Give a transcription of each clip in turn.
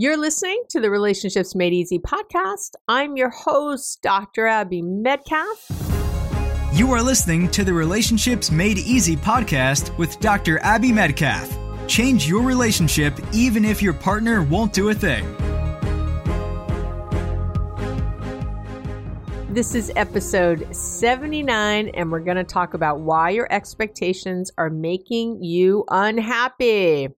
You're listening to the Relationships Made Easy podcast. I'm your host, Dr. Abby Medcalf. You are listening to the Relationships Made Easy podcast with Dr. Abby Medcalf. Change your relationship even if your partner won't do a thing. This is episode 79, and we're going to talk about why your expectations are making you unhappy.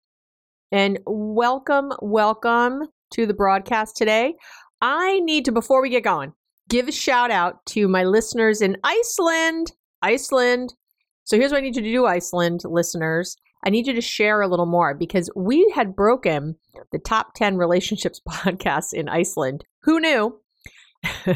And welcome, welcome to the broadcast today. I need to, before we get going, give a shout out to my listeners in Iceland. Iceland. So here's what I need you to do, Iceland listeners. I need you to share a little more because we had broken the top 10 relationships podcasts in Iceland. Who knew?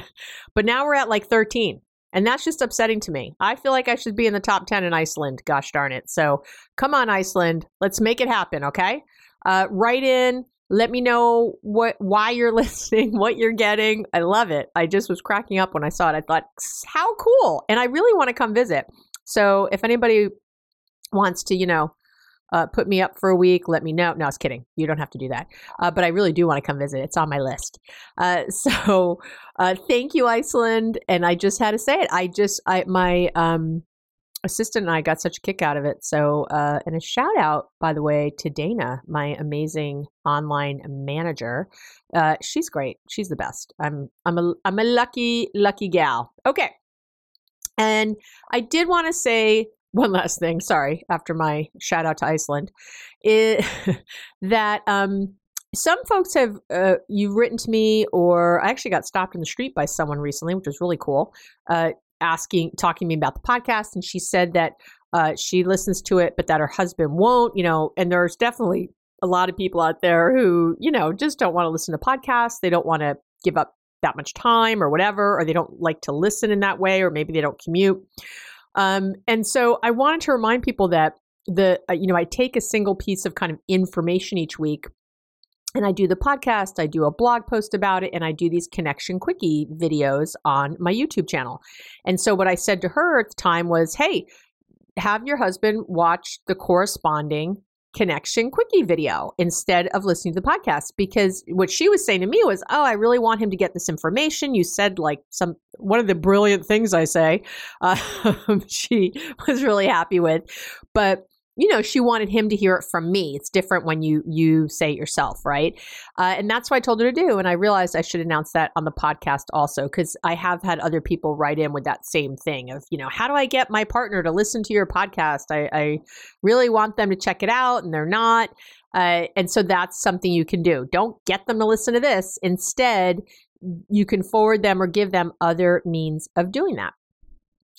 but now we're at like 13. And that's just upsetting to me. I feel like I should be in the top 10 in Iceland. Gosh darn it. So come on, Iceland. Let's make it happen, okay? Uh, write in. Let me know what why you're listening, what you're getting. I love it. I just was cracking up when I saw it. I thought, how cool. And I really want to come visit. So if anybody wants to, you know, uh, put me up for a week, let me know. No, I was kidding. You don't have to do that. Uh, but I really do want to come visit. It's on my list. Uh, so uh, thank you, Iceland. And I just had to say it. I just, I, my, um, assistant and I got such a kick out of it. So, uh, and a shout out, by the way, to Dana, my amazing online manager. Uh, she's great. She's the best. I'm I'm a I'm a lucky lucky gal. Okay, and I did want to say one last thing. Sorry, after my shout out to Iceland, it, that um, some folks have uh, you've written to me, or I actually got stopped in the street by someone recently, which was really cool. Uh, asking, talking to me about the podcast, and she said that uh, she listens to it, but that her husband won't. You know, and there's definitely a lot of people out there who you know just don't want to listen to podcasts. They don't want to give up that much time or whatever, or they don't like to listen in that way, or maybe they don't commute. Um, and so I wanted to remind people that the uh, you know I take a single piece of kind of information each week and I do the podcast, I do a blog post about it, and I do these connection quickie videos on my YouTube channel. And so, what I said to her at the time was, hey, have your husband watch the corresponding connection quickie video instead of listening to the podcast. Because what she was saying to me was oh i really want him to get this information. You said like some one of the brilliant things i say uh, she was really happy with. But you know she wanted him to hear it from me. It's different when you you say it yourself right? Uh, and that's what i told her to do and i realized i should announce that on the podcast also because i have had other people write in with that same thing of you know how do i get my partner to listen to your podcast? I, I really want them to check it out and they're not. Uh, and so that's something you can do. Don't get them to listen to this. Instead you can forward them or give them other means of doing that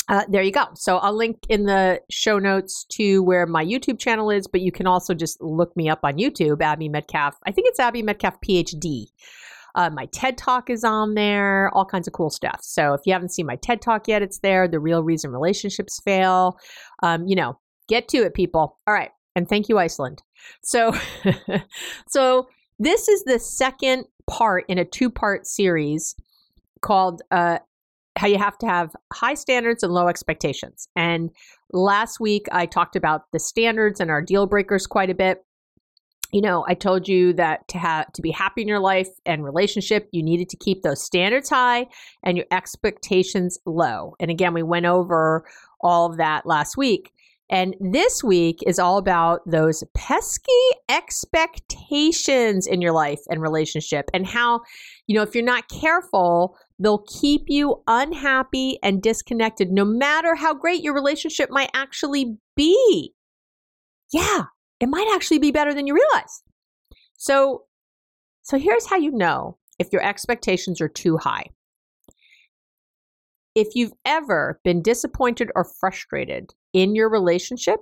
uh, there you go. So I'll link in the show notes to where my YouTube channel is, but you can also just look me up on YouTube, Abby Medcalf. I think it's Abby Medcalf PhD. Uh, my TED Talk is on there, all kinds of cool stuff. So if you haven't seen my TED Talk yet, it's there. The real reason relationships fail. Um, you know, get to it, people. All right. And thank you, Iceland. So, so this is the second part in a two part series called uh, How You Have to Have High Standards and Low Expectations. And last week I talked about the standards and our deal breakers quite a bit. You know, I told you that to have to be happy in your life and relationship, you needed to keep those standards high and your expectations low. And again, we went over all of that last week. And this week is all about those pesky expectations in your life and relationship and how, you know, if you're not careful, they'll keep you unhappy and disconnected no matter how great your relationship might actually be. Yeah, it might actually be better than you realize. So, so here's how you know if your expectations are too high. If you've ever been disappointed or frustrated in your relationship,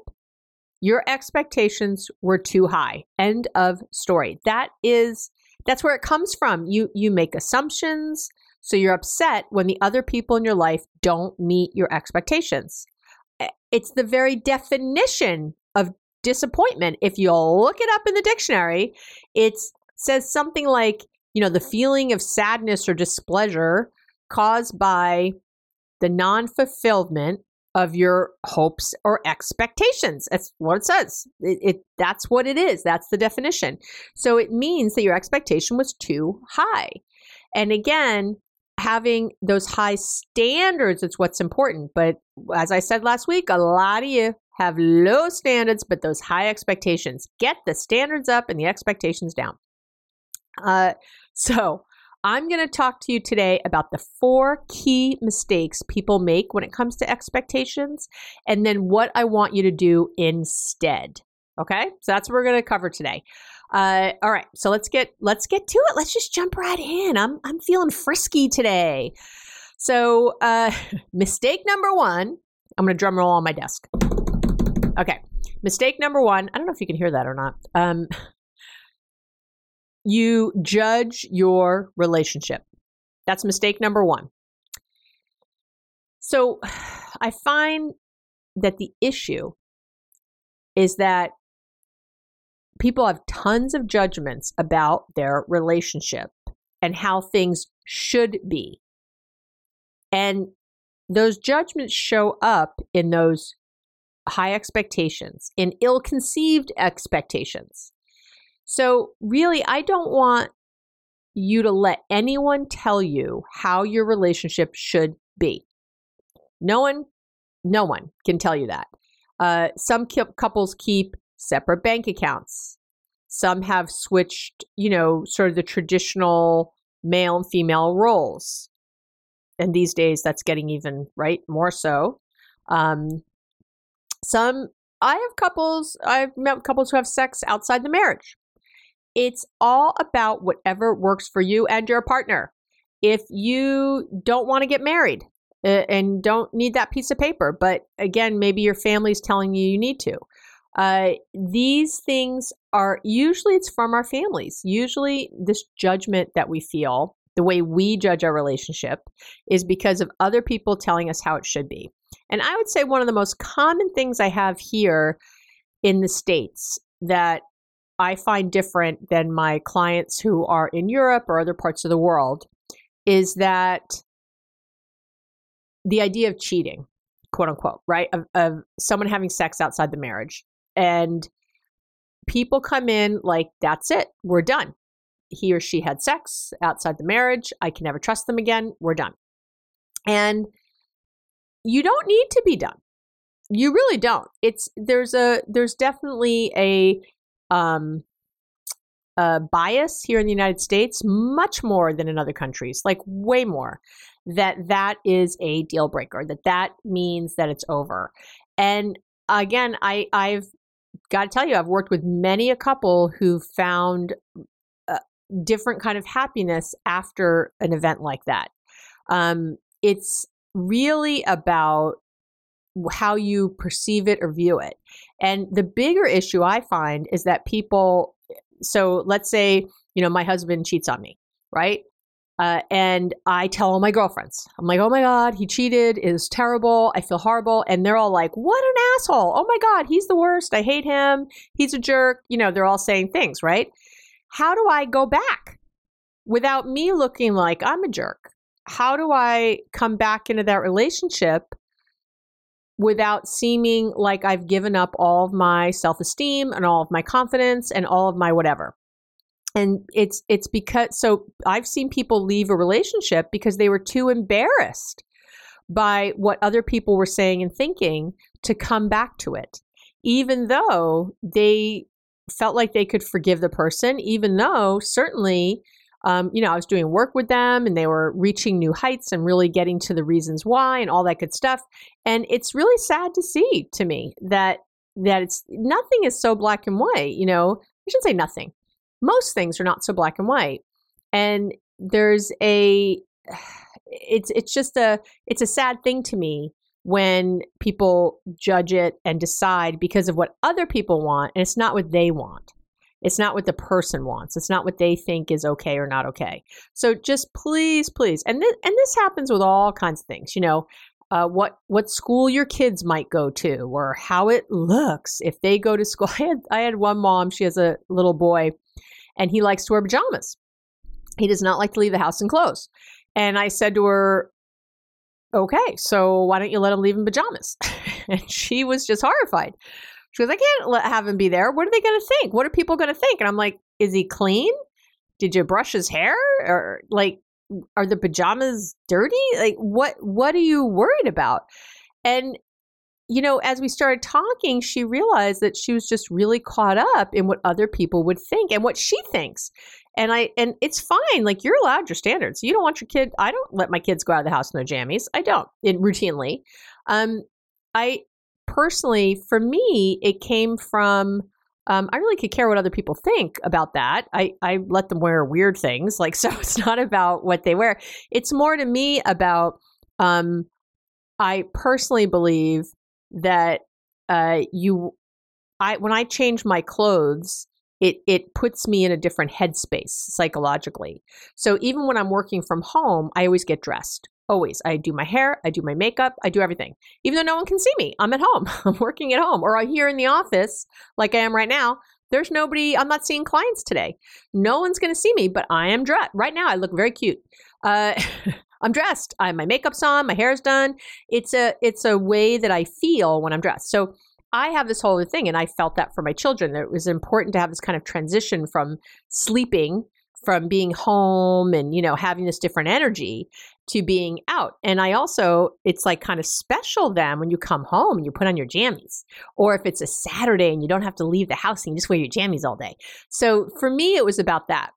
your expectations were too high. End of story. That is that's where it comes from. You you make assumptions, so you're upset when the other people in your life don't meet your expectations. Eh, it's the very definition of disappointment. If you look it up in the dictionary, it says something like, you know, the feeling of sadness or displeasure caused by the non fulfillment of your hopes or expectations. That's what it says. It, it, that's what it is. That's the definition. So it means that your expectation was too high. And again, having those high standards is what's important. But as I said last week, a lot of you have low standards, but those high expectations. Get the standards up and the expectations down. Uh, so I'm going to talk to you today about the four key mistakes people make when it comes to expectations and then what I want you to do instead. Okay? So that's what we're going to cover today. Uh, all right, so let's get let's get to it. Let's just jump right in. I'm I'm feeling frisky today. So, uh, mistake number one. I'm to drum roll on my desk. Okay, mistake number one. I don't know if you can hear that or not. Um, you judge your relationship. That's mistake number one. So I find that the issue is that people have tons of judgments about their relationship and how things should be. And those judgments show up in those high expectations, in ill conceived expectations. So, really, I don't want you to let anyone tell you how your relationship should be. No one, no one can tell you that. Uh, some couples keep separate bank accounts. Some have switched, you know, sort of the traditional male and female roles. And these days, that's getting even, right, more so. Um, some, I have couples, I've met couples who have sex outside the marriage. It's all about whatever works for you and your partner. If you don't want to get married uh, and don't need that piece of paper, but again, maybe your family's telling you you need to. Uh, these things are usually it's from our families. Usually, this judgment that we feel, the way we judge our relationship, is because of other people telling us how it should be. And I would say one of the most common things I have here in the States that I find different than my clients who are in Europe or other parts of the world is that the idea of cheating, quote unquote, right? Of, of someone having sex outside the marriage. And people come in like, that's it, we're done. He or she had sex outside the marriage. I can never trust them again. We're done. And you don't need to be done. You really don't. It's there's a there's definitely a um, bias here in the United States, much more than in other countries, like way more. That that is a deal breaker. That that means that it's over. And again, I I've got to tell you, I've worked with many a couple who found a different kind of happiness after an event like that. Um, it's really about how you perceive it or view it. And the bigger issue I find is that people, so let's say, you know, my husband cheats on me, right? Uh, and I tell all my girlfriends, I'm like, oh my God, he cheated. It is terrible. I feel horrible. And they're all like, what an asshole. Oh my God, he's the worst. I hate him. He's a jerk. You know, they're all saying things, right? How do I go back without me looking like I'm a jerk? How do I come back into that relationship without seeming like I've given up all of my self esteem and all of my confidence and all of my whatever? And it's it's because so i've seen people leave a relationship because they were too embarrassed by what other people were saying and thinking to come back to it even though they felt like they could forgive the person even though certainly um, you know i was doing work with them and they were reaching new heights and really getting to the reasons why and all that good stuff. And it's really sad to see to me that that it's nothing is so black and white you know? I shouldn't say nothing most things are not so black and white. And there's a it's it's just a it's a sad thing to me when people judge it and decide because of what other people want and it's not what they want. It's not what the person wants. It's not what they think is okay or not okay. So just please, please, and and this happens with all kinds of things. You know, uh, what what school your kids might go to, or how it looks if they go to school. I had I had one mom. She has a little boy, and he likes to wear pajamas. He does not like to leave the house in clothes. And I said to her, okay, so why don't you let him leave in pajamas? and she was just horrified. She goes, I can't let, have him be there. What are they going to think? What are people going to think? And I'm like, is he clean? Did you brush his hair? Or like, are the pajamas dirty? Like, what, what are you worried about? And you know, as we started talking, she realized that she was just really caught up in what other people would think and what she thinks. And I and it's fine. Like you're allowed your standards. You don't want your kid. I don't let my kids go out of the house in their jammies. I don't routinely. Um, I personally, for me, it came from. Um, I really could care what other people think about that. I, I let them wear weird things. Like, so it's not about what they wear. It's more to me about, um, I personally believe that uh, you I when I change my clothes, it it puts me in a different headspace psychologically. So even when I'm working from home, I always get dressed. Always. I do my hair, I do my makeup, I do everything. Even though no one can see me. I'm at home. I'm working at home or I'm here in the office like I am right now. There's nobody, I'm not seeing clients today. No one's going to see me, but I am dressed. Right now, I look very cute. Uh, I'm dressed. I my makeup's on, my hair's done. It's a it's a way that I feel when I'm dressed. So I have this whole other thing, and I felt that for my children. That it was important to have this kind of transition from sleeping, from being home, and you know having this different energy to being out. And I also, it's like kind of special then when you come home and you put on your jammies, or if it's a Saturday and you don't have to leave the house and you just wear your jammies all day. So for me, it was about that.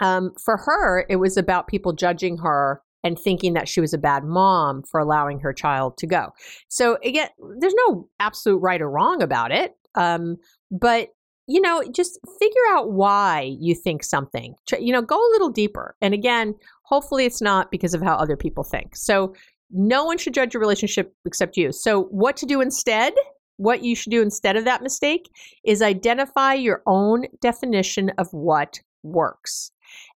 Um, for her, it was about people judging her and thinking that she was a bad mom for allowing her child to go. So again, there's no absolute right or wrong about it. Um, but you know, just figure out why you think something. You know, go a little deeper. And again, hopefully it's not because of how other people think. So no one should judge your relationship except you. So what to do instead? What you should do instead of that mistake is identify your own definition of what works.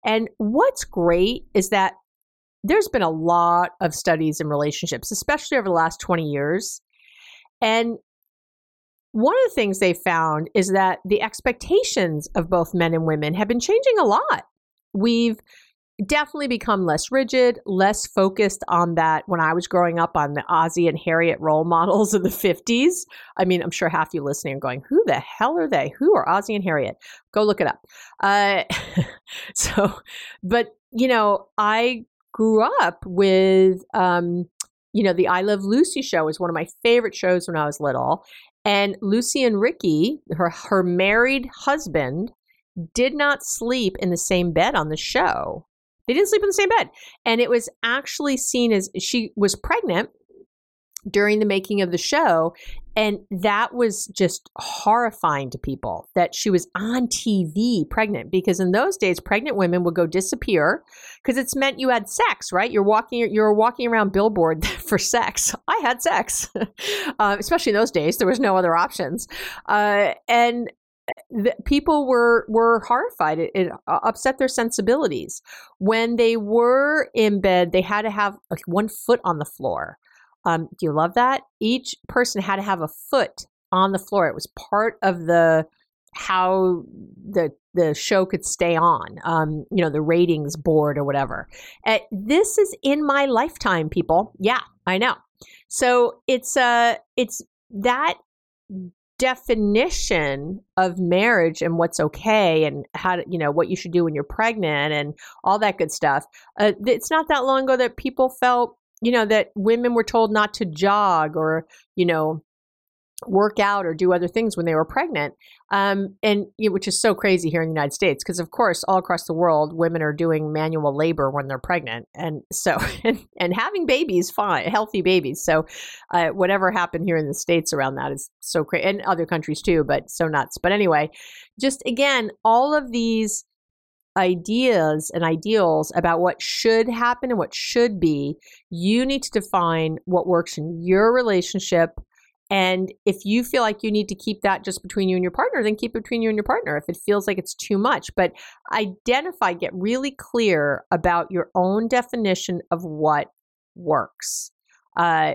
And what's great is that there's been a lot of studies in relationships, especially over the last 20 years. And one of the things they found is that the expectations of both men and women have been changing a lot. We've definitely become less rigid, less focused on that. When I was growing up on the Ozzie and Harriet role models of the 50s, I mean, I'm sure half you listening are going, who the hell are they? Who are Ozzie and Harriet? Go look it up. Uh, so, but, you know, I grew up with, um, you know, the I Love Lucy show was one of my favorite shows when I was little. And Lucy and Ricky, her, her married husband, did not sleep in the same bed on the show. They didn't sleep in the same bed. And it was actually seen as she was pregnant during the making of the show. And that was just horrifying to people that she was on TV pregnant because in those days, pregnant women would go disappear because it's meant you had sex, right? You're walking, you're walking around billboard for sex. I had sex, uh, especially in those days. There was no other options. Uh, and people were were horrified. It, it, upset their sensibilities. When they were in bed, they had to have like one foot on the floor. Um, do you love that? Each person had to have a foot on the floor. It was part of the how the the show could stay on. Um, you know, the ratings board or whatever. Uh, this is in my lifetime, people. Yeah, I know. So it's uh it's that definition of marriage and what's okay and how to, you know what you should do when you're pregnant and all that good stuff. Uh, it's not that long ago that people felt you know that women were told not to jog or you know work out or do other things when they were pregnant um, and which is so crazy here in the united states because of course all across the world women are doing manual labor when they're pregnant and so and, and having babies fine healthy babies so uh, whatever happened here in the states around that is so crazy and other countries too but so nuts. But anyway just again all of these ideas and ideals about what should happen and what should be you need to define what works in your relationship and if you feel like you need to keep that just between you and your partner, then keep it between you and your partner if it feels like it's too much. But identify, get really clear about your own definition of what works. Uh,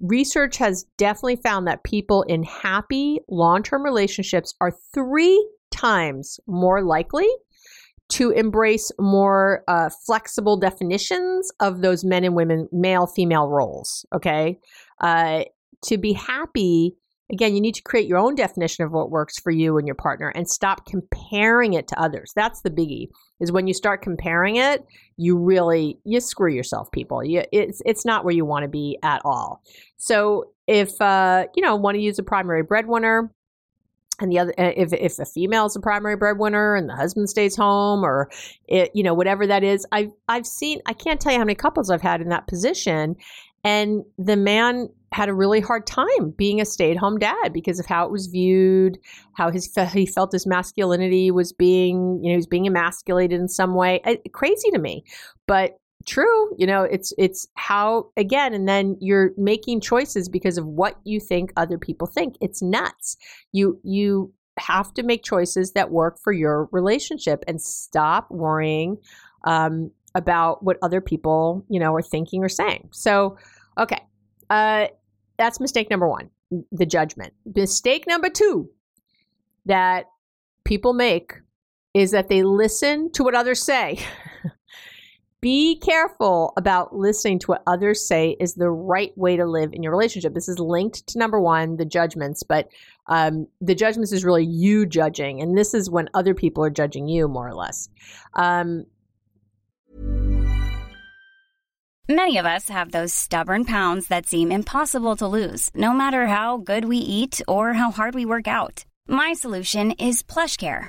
research has definitely found that people in happy long term relationships are three times more likely to embrace more uh, flexible definitions of those men and women, male female roles. Okay. Uh, to be happy, again, you need to create your own definition of what works for you and your partner and stop comparing it to others. That's the biggie. Is when you start comparing it, you really you screw yourself, people. You, it's it's not where you want to be at all. So if uh, you know want to use a primary breadwinner, and the other uh, if if a female is a primary breadwinner and the husband stays home or it, you know whatever that is i've i've seen i can't tell you how many couples i've had in that position and the man had a really hard time being a stay-at-home dad because of how it was viewed, how his he felt his masculinity was being, you know, he was being emasculated in some way. It, crazy to me, but true. You know, it's it's how again, and then you're making choices because of what you think other people think. It's nuts. You you have to make choices that work for your relationship and stop worrying um, about what other people, you know, are thinking or saying. So, okay. Uh, that's mistake number one, the judgment. Mistake number two that people make is that they listen to what others say. Be careful about listening to what others say is the right way to live in your relationship. This is linked to number one, the judgments, but um, the judgments is really you judging, and this is when other people are judging you, more or less. Um, Many of us have those stubborn pounds that seem impossible to lose, no matter how good we eat or how hard we work out. My solution is PlushCare.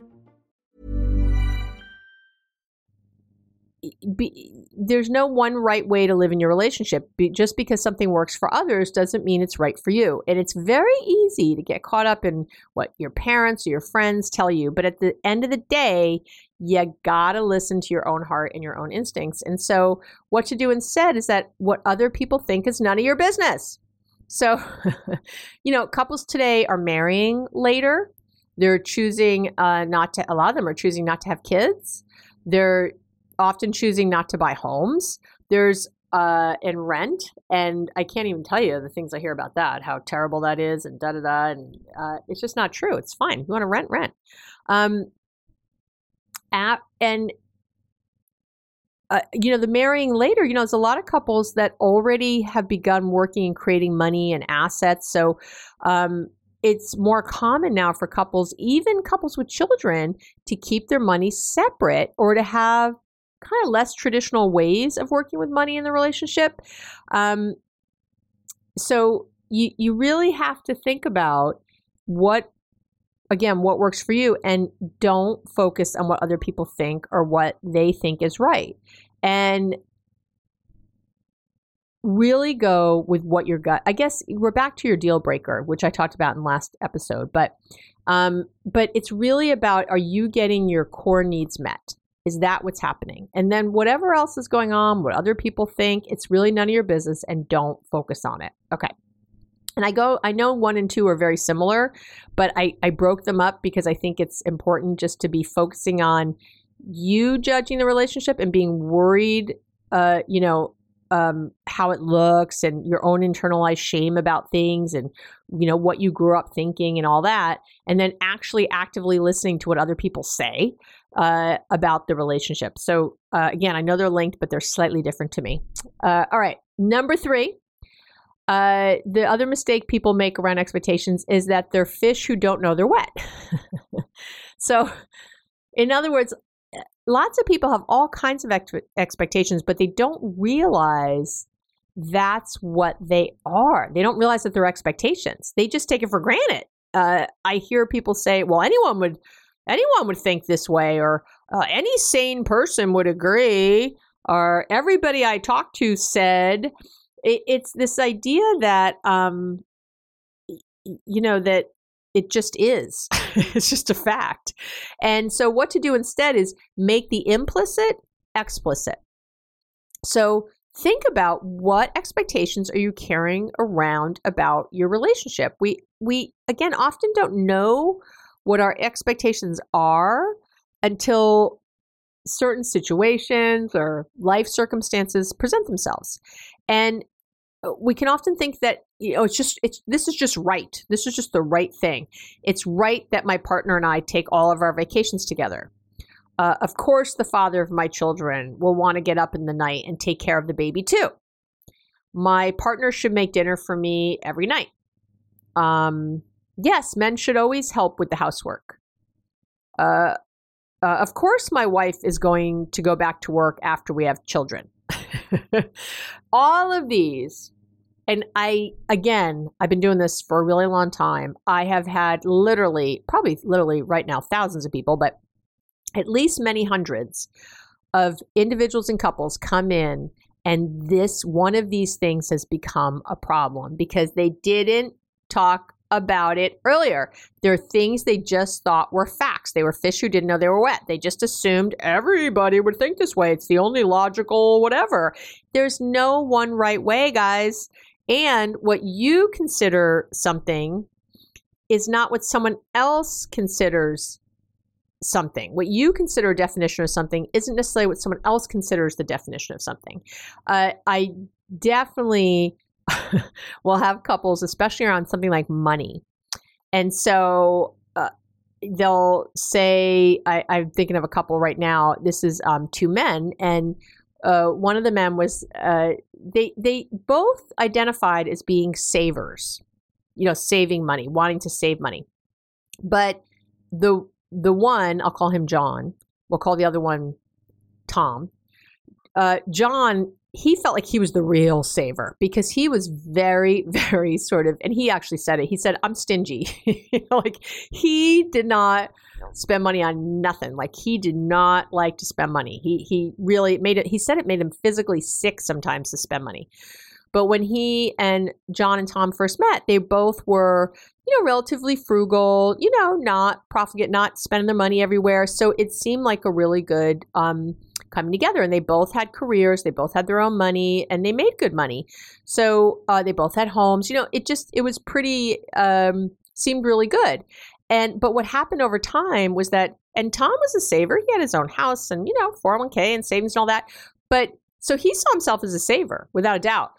Be, there's no one right way to live in your relationship. Be, just because something works for others doesn't mean it's right for you. And it's very easy to get caught up in what your parents or your friends tell you. But at the end of the day, you gotta listen to your own heart and your own instincts. And so, what to do instead is that what other people think is none of your business. So, you know, couples today are marrying later. They're choosing uh, not to, a lot of them are choosing not to have kids. They're often choosing not to buy homes. There's uh, and rent, and I can't even tell you the things I hear about that, how terrible that is, and da da da. And uh, it's just not true. It's fine. You want to rent, rent. Um, at, and uh, you know, the marrying later, you know, there's a lot of couples that already have begun working and creating money and assets. So, um, it's more common now for couples, even couples with children, to keep their money separate or to have kind of less traditional ways of working with money in the relationship. Um, so you you really have to think about what again what works for you and don't focus on what other people think or what they think is right and really go with what your gut i guess we're back to your deal breaker which i talked about in last episode but um but it's really about are you getting your core needs met is that what's happening? And then whatever else is going on what other people think it's really none of your business and don't focus on it. Okay. And I go, I know one and two are very similar, but I, I broke them up because I think it's important just to be focusing on you judging the relationship and being worried, uh, you know, um, how it looks and your own internalized shame about things and you know what you grew up thinking and all that. And then actually actively listening to what other people say uh, about the relationship so uh, again i know they're linked but they're slightly different to me uh, all right number three uh, the other mistake people make around expectations is that they're fish who don't know they're wet. so, in other words, lots of people have all kinds of ex- expectations, but they don't realize that's what they are. They don't realize that they're expectations. They just take it for granted. Uh, I hear people say, "Well, anyone would, anyone would think this way," or uh, "Any sane person would agree," or "Everybody I talked to said." it, it's this idea that um, you know that it just is. It's just a fact. And so what to do instead is make the implicit explicit. So think about what expectations are you carrying around about your relationship. We we again often don't know what our expectations are until certain situations or life circumstances present themselves. And uh, we can often think that you know it's just it's this is just right. This is just the right thing. It's right that my partner and i take all of our vacations together. Uh, of course the father of my children will want to get up in the night and take care of the baby too. My partner should make dinner for me every night. Um, yes men should always help with the housework uh, uh, of course my wife is going to go back to work after we have children all of these and I, again, I've been doing this for a really long time. I have had literally, probably literally right now, thousands of people, but at least many hundreds of individuals and couples come in and this one of these things has become a problem because they didn't talk about it earlier. There are things they just thought were facts. They were fish who didn't know they were wet. They just assumed everybody would think this way. It's the only logical whatever. There's no one right way, guys. And what you consider something is not what someone else considers something. What you consider a definition of something isn't necessarily what someone else considers the definition of something. Uh, I definitely will have couples, especially around something like money. And so uh, they'll say, I, am thinking of a couple right now. This is um, two men, and uh, one of the men was uh, they they both identified as being savers, you know, saving money, wanting to save money. But the the one I'll call him John. We'll call the other one Tom. Uh, John he felt like he was the real saver because he was very very sort of and he actually said it. He said i'm stingy. Like he did not spend money on nothing. Like he did not like to spend money. He he really made it he said it made him physically sick sometimes to spend money. But when he and john and tom first met they both were you know relatively frugal you know not profligate not spending their money everywhere. So it seemed like a really good um coming together. And they both had careers. They both had their own money and they made good money. So uh, they both had homes. You know it just it was pretty um, seemed really good. And but what happened over time was that and tom was a saver. He had his own house and you know 401k and savings and all that. But so he saw himself as a saver without a doubt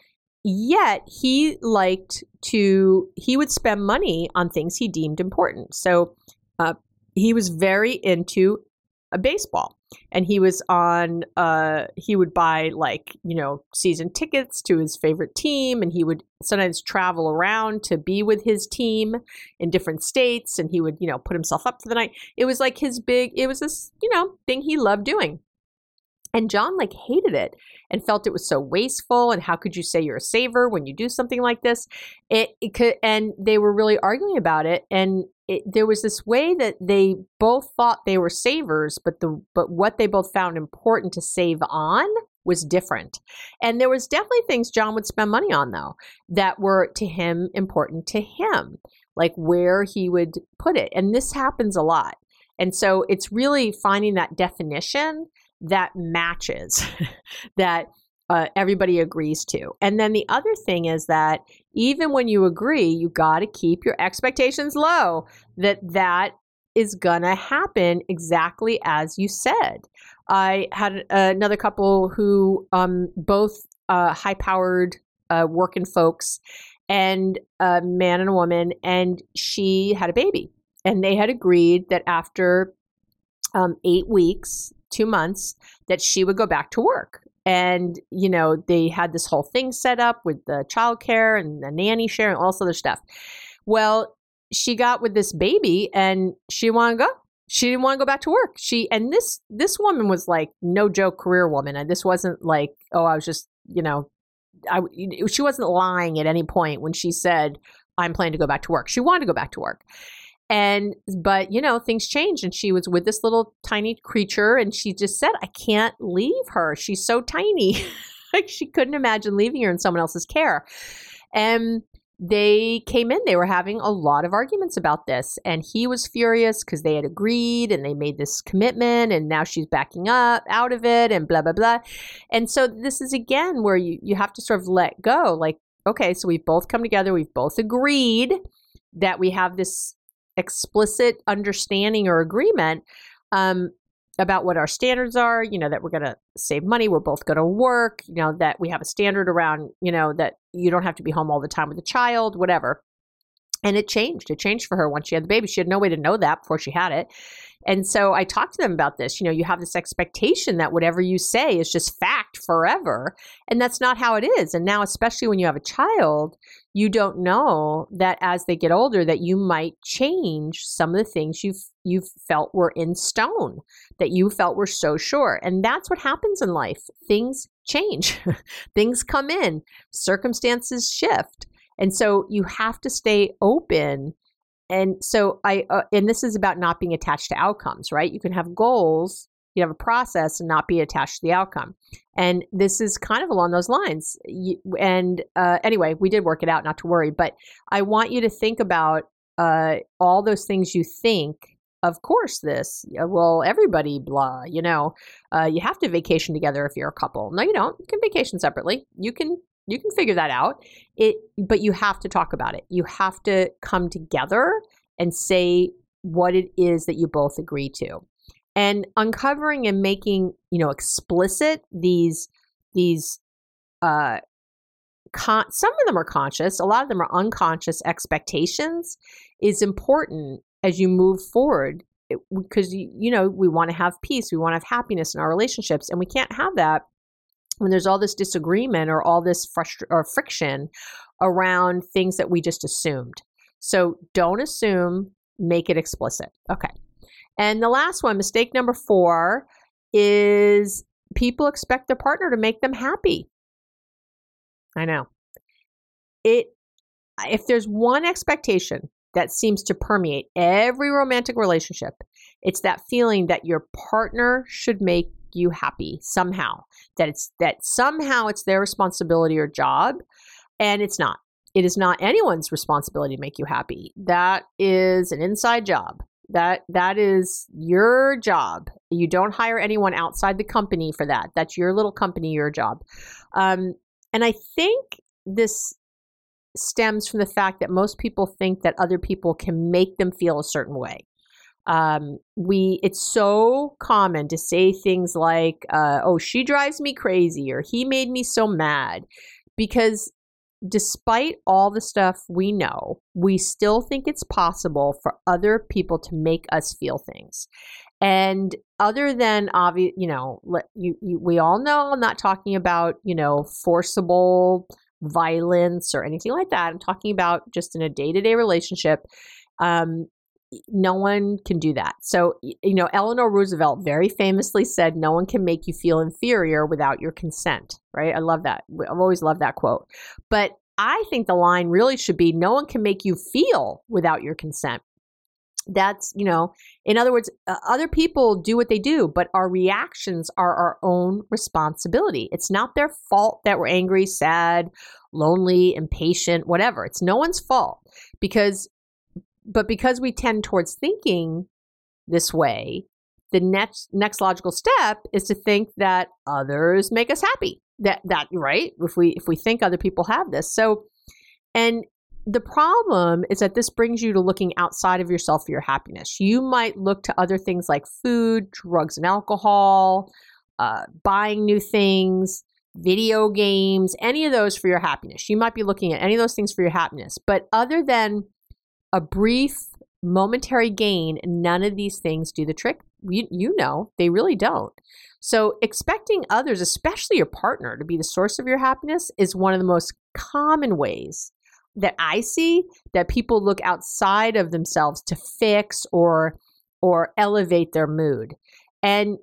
yet he liked to he would spend money on things he deemed important. So uh, he was very into a baseball and he was on uh he would buy like you know season tickets to his favorite team and he would sometimes travel around to be with his team in different states and he would you know put himself up for the night. It was like his big it was this you know thing he loved doing and John like hated it and felt it was so wasteful. And how could you say you're a saver when you do something like this? It, it could, and they were really arguing about it. And it, there was this way that they both thought they were savers, but the but what they both found important to save on was different. And there was definitely things John would spend money on though that were to him important to him, like where he would put it. And this happens a lot. And so it's really finding that definition that matches that uh, everybody agrees to. And then the other thing is that even when you agree, you got to keep your expectations low that that is going to happen exactly as you said. I had another couple who um, both uh, high powered uh, working folks and a man and a woman, and she had a baby. And they had agreed that after um, eight weeks, two months that she would go back to work. And, you know, they had this whole thing set up with the childcare and the nanny share and all this other stuff. Well, she got with this baby and she wanted to go. She didn't want to go back to work. She and this this woman was like no joke career woman. And this wasn't like, oh, I was just, you know, I she wasn't lying at any point when she said I'm planning to go back to work. She wanted to go back to work. And, but, you know, things changed. And she was with this little tiny creature. And she just said, I can't leave her. She's so tiny. like she couldn't imagine leaving her in someone else's care. And they came in, they were having a lot of arguments about this. And he was furious because they had agreed and they made this commitment. And now she's backing up out of it and blah, blah, blah. And so this is again where you, you have to sort of let go. Like, okay, so we've both come together, we've both agreed that we have this explicit understanding or agreement um, about what our standards are, you know, that we're going to save money, we're both going to work, you know, that we have a standard around, you know, that you don't have to be home all the time with the child, whatever. And it changed. It changed for her once she had the baby. She had no way to know that before she had it. And so I talked to them about this. You know, you have this expectation that whatever you say is just fact forever. And that's not how it is. And now, especially when you have a child, you don't know that as they get older that you might change some of the things you've you've felt were in stone that you felt were so sure and that's what happens in life. Things change. Things come in. Circumstances shift. And so you have to stay open. And so i uh, and this is about not being attached to outcomes right? You can have goals you have a process and not be attached to the outcome. And this is kind of along those lines. And uh, anyway we did work it out not to worry. But i want you to think about uh, all those things you think of course this well everybody blah you know uh, you have to vacation together if you're a couple. No you don't. You can vacation separately. You can you can figure that out. It but you have to talk about it. You have to come together and say what it is that you both agree to and uncovering and making you know explicit these these uh con- some of them are conscious a lot of them are unconscious expectations is important as you move forward because you know we want to have peace we want to have happiness in our relationships and we can't have that when there's all this disagreement or all this or friction around things that we just assumed. So don't assume make it explicit. Okay and the last one, mistake number four, is people expect their partner to make them happy. I know. It if there's one expectation that seems to permeate every romantic relationship, it's that feeling that your partner should make you happy somehow. That it's that somehow it's their responsibility or job and it's not. It is not anyone's responsibility to make you happy. That is an inside job. That that is your job. You don't hire anyone outside the company for that. That's your little company, your job. Um, and I think this stems from the fact that most people think that other people can make them feel a certain way. Um, we it's so common to say things like, uh, "Oh, she drives me crazy," or "He made me so mad," because despite all the stuff we know, we still think it's possible for other people to make us feel things. And other than obvious, you know, you, you, we all know I'm not talking about, you know, forcible violence or anything like that. I'm talking about just in a day to day relationship. Um, no one can do that. So, you know, Eleanor Roosevelt very famously said, No one can make you feel inferior without your consent, right? I love that. I've always loved that quote. But I think the line really should be, No one can make you feel without your consent. That's, you know, in other words, uh, other people do what they do, but our reactions are our own responsibility. It's not their fault that we're angry, sad, lonely, impatient, whatever. It's no one's fault because but because we tend towards thinking this way, the next next logical step is to think that others make us happy. That that right? If we if we think other people have this. So and the problem is that this brings you to looking outside of yourself for your happiness. You might look to other things like food, drugs and alcohol, uh, buying new things, video games, any of those for your happiness. You might be looking at any of those things for your happiness. But other than a brief momentary gain, none of these things do the trick. You, you know, they really don't. So, expecting others, especially your partner, to be the source of your happiness is one of the most common ways that I see that people look outside of themselves to fix or or elevate their mood. And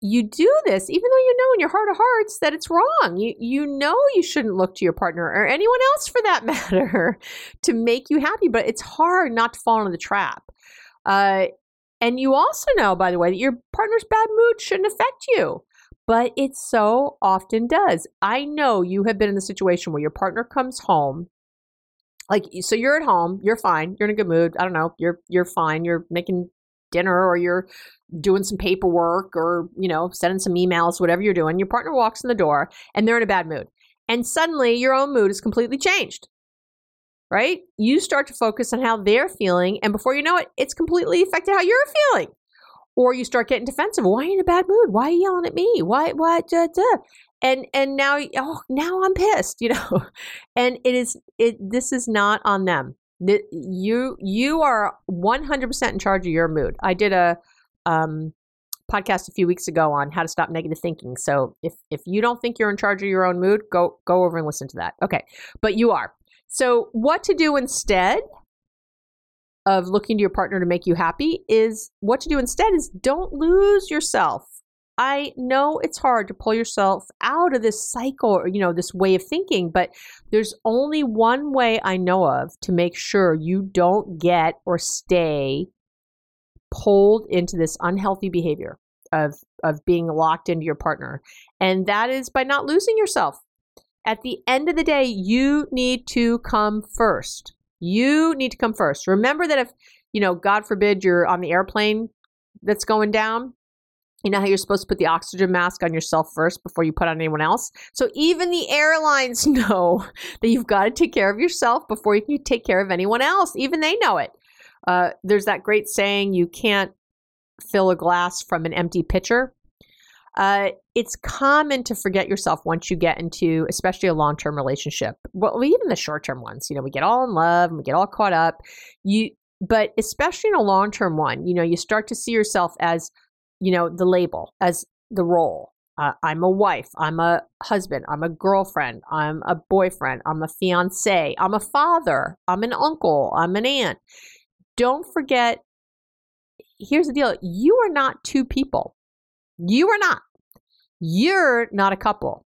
you do this even though you know in your heart of hearts that it's wrong. You you know you shouldn't look to your partner or anyone else for that matter to make you happy, but it's hard not to fall into the trap. Uh, and you also know, by the way, that your partner's bad mood shouldn't affect you, but it so often does. I know you have been in the situation where your partner comes home like so you're at home you're fine you're in a good mood i don't know you're you're fine you're making dinner or you're doing some paperwork or, you know, sending some emails, whatever you're doing, your partner walks in the door and they're in a bad mood. And suddenly your own mood is completely changed. Right? You start to focus on how they're feeling. And before you know it, it's completely affected how you're feeling. Or you start getting defensive. Why are you in a bad mood? Why are you yelling at me? Why, why. And, and now, oh, now I'm pissed, you know? And it is, it, this is not on them. You, you are 100% in charge of your mood. I did a, um, podcast a few weeks ago on how to stop negative thinking. So if if you don't think you're in charge of your own mood, go go over and listen to that. Okay. But you are. So what to do instead of looking to your partner to make you happy is what to do instead is don't lose yourself. I know it's hard to pull yourself out of this cycle or you know this way of thinking, but there's only one way I know of to make sure you don't get or stay pulled into this unhealthy behavior of of being locked into your partner and that is by not losing yourself. At the end of the day you need to come first. You need to come first. Remember that if you know god forbid you're on the airplane that's going down you know how you're supposed to put the oxygen mask on yourself first before you put on anyone else so even the airlines know that you've got to take care of yourself before you can take care of anyone else even they know it uh, there's that great saying, you can't fill a glass from an empty pitcher. Uh, it's common to forget yourself once you get into, especially a long term relationship. Well, even the short term ones, you know, we get all in love and we get all caught up. You, but especially in a long term one, you know, you start to see yourself as, you know, the label, as the role. Uh, I'm a wife. I'm a husband. I'm a girlfriend. I'm a boyfriend. I'm a fiance. I'm a father. I'm an uncle. I'm an aunt don't forget here's the deal you are not two people. You are not. You're not a couple.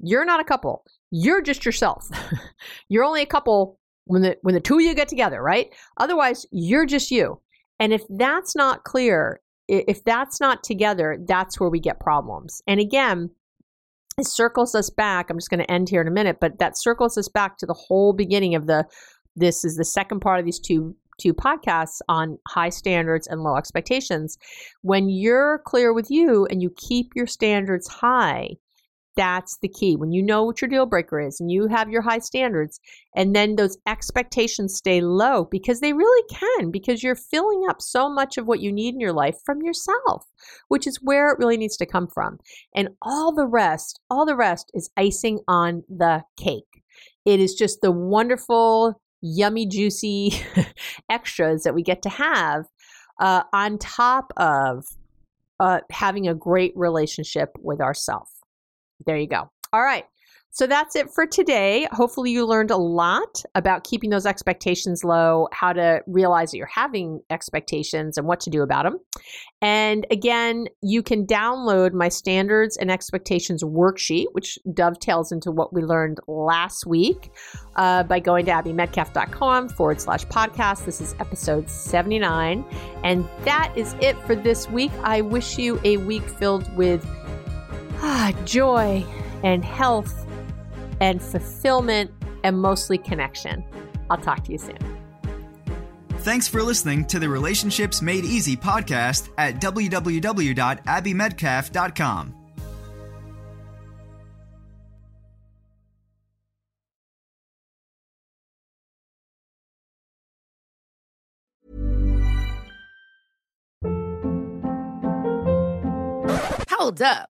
You're not a couple. You're just yourself. you're only a couple when the when the two of you get together, right? Otherwise, you're just you. And if that's not clear, if that's not together, that's where we get problems. And again, it circles us back. I'm just going to end here in a minute, but that circles us back to the whole beginning of the this is the second part of these two two podcasts on high standards and low expectations. When you're clear with you and you keep your standards high, that's the key. When you know what your deal breaker is and you have your high standards, and then those expectations stay low because they really can, because you're filling up so much of what you need in your life from yourself, which is where it really needs to come from. And all the rest, all the rest is icing on the cake. It is just the wonderful yummy, juicy extras that we get to have uh, on top of uh, having a great relationship with ourself. There you go. All right. So that's it for today. Hopefully, you learned a lot about keeping those expectations low, how to realize that you're having expectations, and what to do about them. And again, you can download my standards and expectations worksheet, which dovetails into what we learned last week, uh, by going to abbymedcalf.com forward slash podcast. This is episode 79. And that is it for this week. I wish you a week filled with ah, joy and health and fulfillment and mostly connection. I'll talk to you soon. Thanks for listening to the Relationships Made Easy podcast at www.abbymedcalf.com. Hold up.